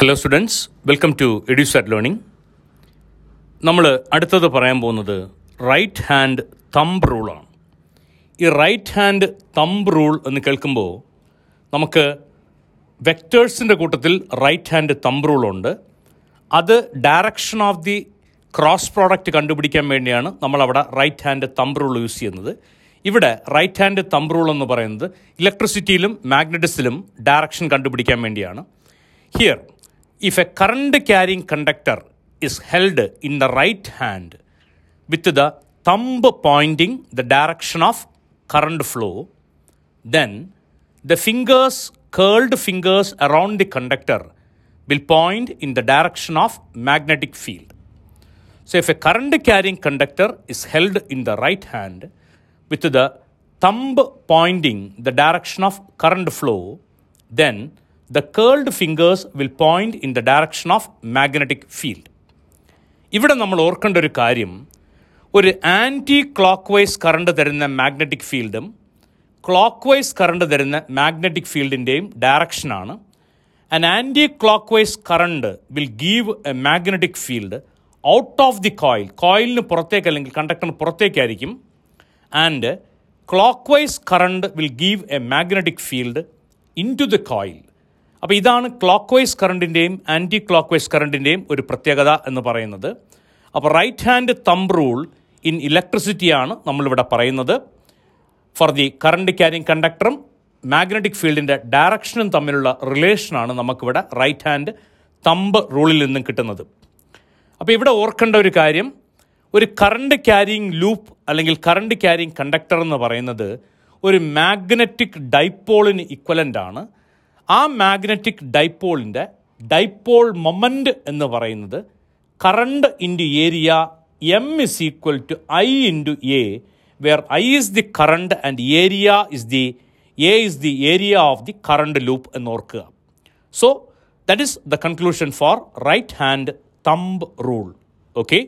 Hello students welcome to Edusat learning നമ്മൾ അടുത്തത് പറയാൻ പോകുന്നത് റൈറ്റ് ഹാൻഡ് തമ്പ് റൂളാണ് ഈ റൈറ്റ് ഹാൻഡ് തമ്പ് റൂൾ എന്ന് കേൾക്കുമ്പോൾ നമുക്ക് വെക്ടേഴ്സിന്റെ കൂട്ടത്തിൽ റൈറ്റ് ഹാൻഡ് തമ്പ് റൂളുണ്ട് അത് direction of the cross product കണ്ടുപിടിക്കാൻ വേണ്ടിയാണ് നമ്മളവിടെ right hand thumb rule use ചെയ്യുന്നത്. ഇവിടെ റൈറ്റ് ഹാൻഡ് തമ്പ് റൂൾ എന്ന് പറയുന്നത് ഇലക്ട്രിസിറ്റിയിലും മാഗ്നറ്റിസിലും ഡയറക്ഷൻ കണ്ടുപിടിക്കാൻ വേണ്ടിയാണ്. Here If a current carrying conductor is held in the right hand with the thumb pointing the direction of current flow, then the fingers, curled fingers around the conductor will point in the direction of magnetic field. So if a current carrying conductor is held in the right hand with the thumb pointing the direction of current flow, then the curled fingers will point in the direction of magnetic field. ഇവിടെ നമ്മൾ ഓർക്കേണ്ട ഒരു കാര്യം ഒരു anti clock vice current തരുന്ന magnetic ഫീൽഡും clock vice current തരുന്ന magnetic ഫീൽഡിന്റെയും ഡയറക്ഷനാണ് an anticlockwise current will give a magnetic field out of the coil കോയിലിന് പുറത്തേക്ക് അല്ലെങ്കിൽ കണ്ടക്ടറിന് പുറത്തേക്കായിരിക്കും. And clockwise current will give a magnetic field into the coil അപ്പോൾ ഇതാണ് clock vice കറണ്ടിന്റെയും ആന്റി ക്ലോക്ക് വൈസ് കറണ്ടിന്റെയും ഒരു പ്രത്യേകത എന്ന് പറയുന്നത്. അപ്പോൾ right hand thumb rule in ഇലക്ട്രിസിറ്റിയാണ് നമ്മളിവിടെ പറയുന്നത്. ഫോർ ദി കറണ്ട് ക്യാരിങ് കണ്ടക്ടറും മാഗ്നറ്റിക് ഫീൽഡിന്റെ ഡയറക്ഷനും തമ്മിലുള്ള റിലേഷനാണ് നമുക്കിവിടെ റൈറ്റ് ഹാൻഡ് തമ്പ് റൂളിൽ നിന്നും കിട്ടുന്നത്. അപ്പോൾ ഇവിടെ ഓർക്കേണ്ട ഒരു കാര്യം ഒരു കറണ്ട് ക്യാരിങ് ലൂപ്പ് അല്ലെങ്കിൽ കറണ്ട് ക്യാരിങ് കണ്ടക്ടർ എന്ന് പറയുന്നത് ഒരു മാഗ്നറ്റിക് ഡൈപ്പോളിന് ഇക്വലന്റ് ആണ്. ആ മാഗ്നറ്റിക് ഡൈപ്പോളിന്റെ ഡൈപ്പോൾ മൊമന്റ് എന്ന് പറയുന്നത് current into area M is equal to I into A where I is the current and area is the A is the area of the current loop എന്ന് ഓർക്കുക so that is the conclusion for right hand thumb rule okay